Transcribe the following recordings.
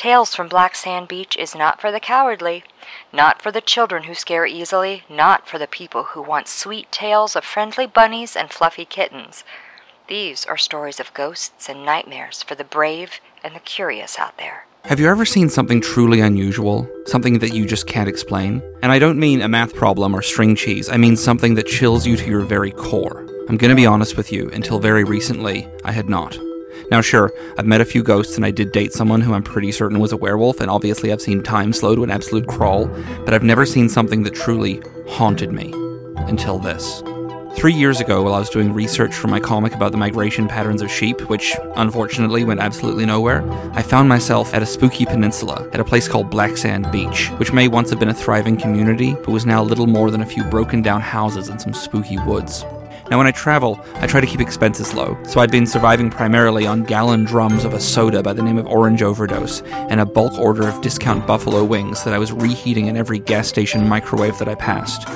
Tales from Black Sand Beach is not for the cowardly, not for the children who scare easily, not for the people who want sweet tales of friendly bunnies and fluffy kittens. These are stories of ghosts and nightmares for the brave and the curious out there. Have you ever seen something truly unusual? Something that you just can't explain? And I don't mean a math problem or string cheese, I mean something that chills you to your very core. I'm gonna be honest with you, until very recently, I had not. Now, sure, I've met a few ghosts and I did date someone who I'm pretty certain was a werewolf, and obviously I've seen time slow to an absolute crawl, but I've never seen something that truly haunted me. Until this. Three years ago, while I was doing research for my comic about the migration patterns of sheep, which unfortunately went absolutely nowhere, I found myself at a spooky peninsula at a place called Black Sand Beach, which may once have been a thriving community, but was now little more than a few broken down houses and some spooky woods. Now, when I travel, I try to keep expenses low, so I'd been surviving primarily on gallon drums of a soda by the name of Orange Overdose and a bulk order of discount buffalo wings that I was reheating in every gas station microwave that I passed.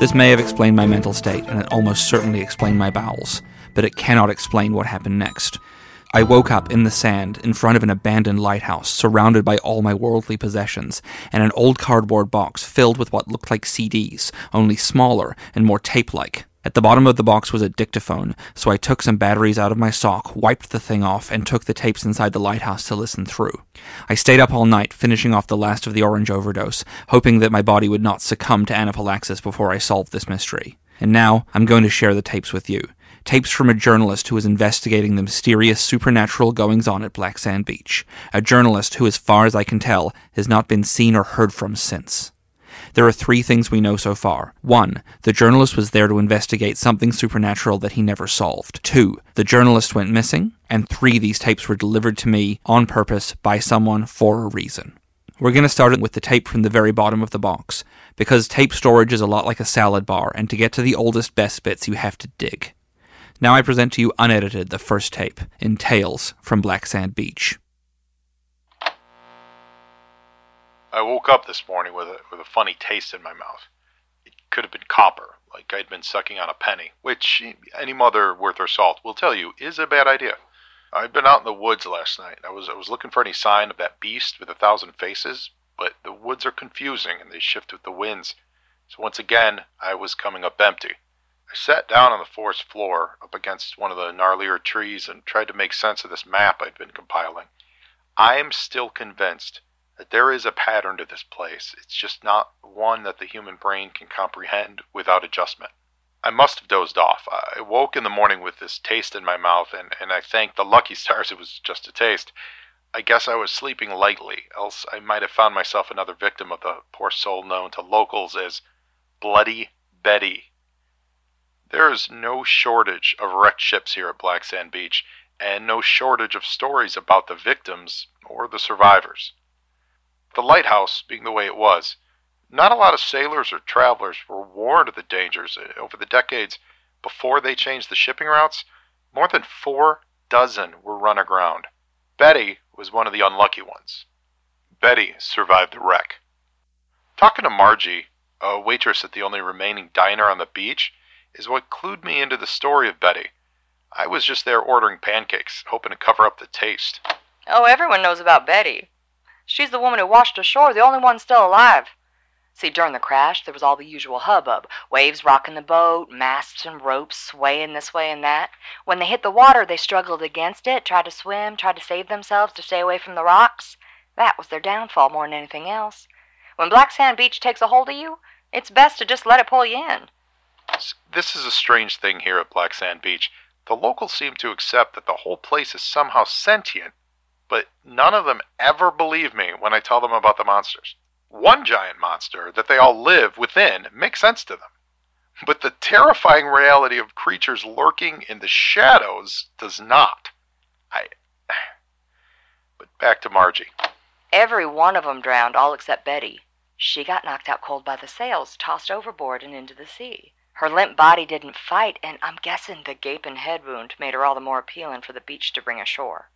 This may have explained my mental state, and it almost certainly explained my bowels, but it cannot explain what happened next. I woke up in the sand in front of an abandoned lighthouse, surrounded by all my worldly possessions, and an old cardboard box filled with what looked like CDs, only smaller and more tape like. At the bottom of the box was a dictaphone, so I took some batteries out of my sock, wiped the thing off, and took the tapes inside the lighthouse to listen through. I stayed up all night, finishing off the last of the orange overdose, hoping that my body would not succumb to anaphylaxis before I solved this mystery. And now I'm going to share the tapes with you. Tapes from a journalist who was investigating the mysterious supernatural goings on at Black Sand Beach. A journalist who, as far as I can tell, has not been seen or heard from since. There are three things we know so far. One, the journalist was there to investigate something supernatural that he never solved. Two, the journalist went missing. And three, these tapes were delivered to me on purpose by someone for a reason. We're going to start with the tape from the very bottom of the box, because tape storage is a lot like a salad bar, and to get to the oldest, best bits, you have to dig. Now I present to you unedited the first tape in Tales from Black Sand Beach. I woke up this morning with a with a funny taste in my mouth. It could have been copper, like I'd been sucking on a penny, which any mother worth her salt will tell you is a bad idea. I'd been out in the woods last night. I was I was looking for any sign of that beast with a thousand faces, but the woods are confusing and they shift with the winds. So once again, I was coming up empty. I sat down on the forest floor up against one of the gnarlier trees and tried to make sense of this map I'd been compiling. I am still convinced that there is a pattern to this place. It's just not one that the human brain can comprehend without adjustment. I must have dozed off. I woke in the morning with this taste in my mouth, and, and I thank the lucky stars it was just a taste. I guess I was sleeping lightly, else I might have found myself another victim of the poor soul known to locals as Bloody Betty. There is no shortage of wrecked ships here at Black Sand Beach, and no shortage of stories about the victims or the survivors. The lighthouse being the way it was, not a lot of sailors or travelers were warned of the dangers uh, over the decades before they changed the shipping routes. More than four dozen were run aground. Betty was one of the unlucky ones. Betty survived the wreck. Talking to Margie, a waitress at the only remaining diner on the beach, is what clued me into the story of Betty. I was just there ordering pancakes, hoping to cover up the taste. Oh, everyone knows about Betty. She's the woman who washed ashore, the only one still alive. See, during the crash, there was all the usual hubbub waves rocking the boat, masts and ropes swaying this way and that. When they hit the water, they struggled against it, tried to swim, tried to save themselves to stay away from the rocks. That was their downfall more than anything else. When Black Sand Beach takes a hold of you, it's best to just let it pull you in. This is a strange thing here at Black Sand Beach. The locals seem to accept that the whole place is somehow sentient but none of them ever believe me when I tell them about the monsters. One giant monster that they all live within makes sense to them. But the terrifying reality of creatures lurking in the shadows does not. I. But back to Margie. Every one of them drowned, all except Betty. She got knocked out cold by the sails, tossed overboard and into the sea. Her limp body didn't fight, and I'm guessing the gaping head wound made her all the more appealing for the beach to bring ashore.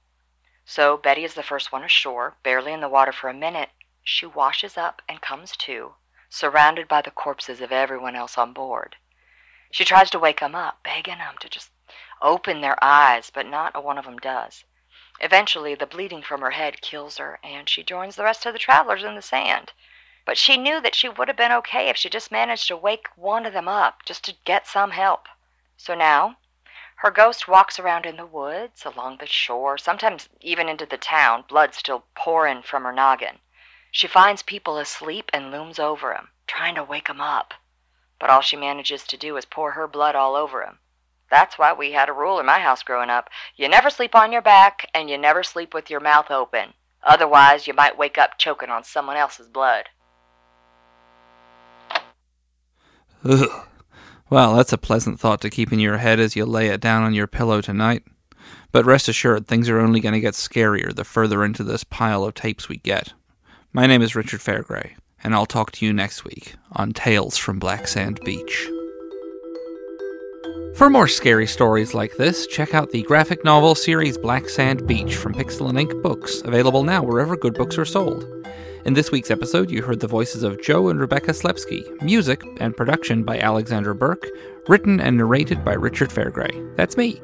So Betty is the first one ashore, barely in the water for a minute. She washes up and comes to, surrounded by the corpses of everyone else on board. She tries to wake them up, begging them to just open their eyes, but not a one of them does. Eventually, the bleeding from her head kills her, and she joins the rest of the travelers in the sand. But she knew that she would have been okay if she just managed to wake one of them up, just to get some help. So now, her ghost walks around in the woods, along the shore, sometimes even into the town, blood still pouring from her noggin. She finds people asleep and looms over 'em, trying to wake 'em up. But all she manages to do is pour her blood all over 'em. That's why we had a rule in my house growing up. You never sleep on your back, and you never sleep with your mouth open. Otherwise, you might wake up choking on someone else's blood. Ugh. Well, that's a pleasant thought to keep in your head as you lay it down on your pillow tonight. But rest assured, things are only going to get scarier the further into this pile of tapes we get. My name is Richard Fairgray, and I'll talk to you next week on Tales from Black Sand Beach. For more scary stories like this, check out the graphic novel series Black Sand Beach from Pixel and Ink Books, available now wherever good books are sold. In this week's episode, you heard the voices of Joe and Rebecca Slepsky, music and production by Alexander Burke, written and narrated by Richard Fairgray. That's me.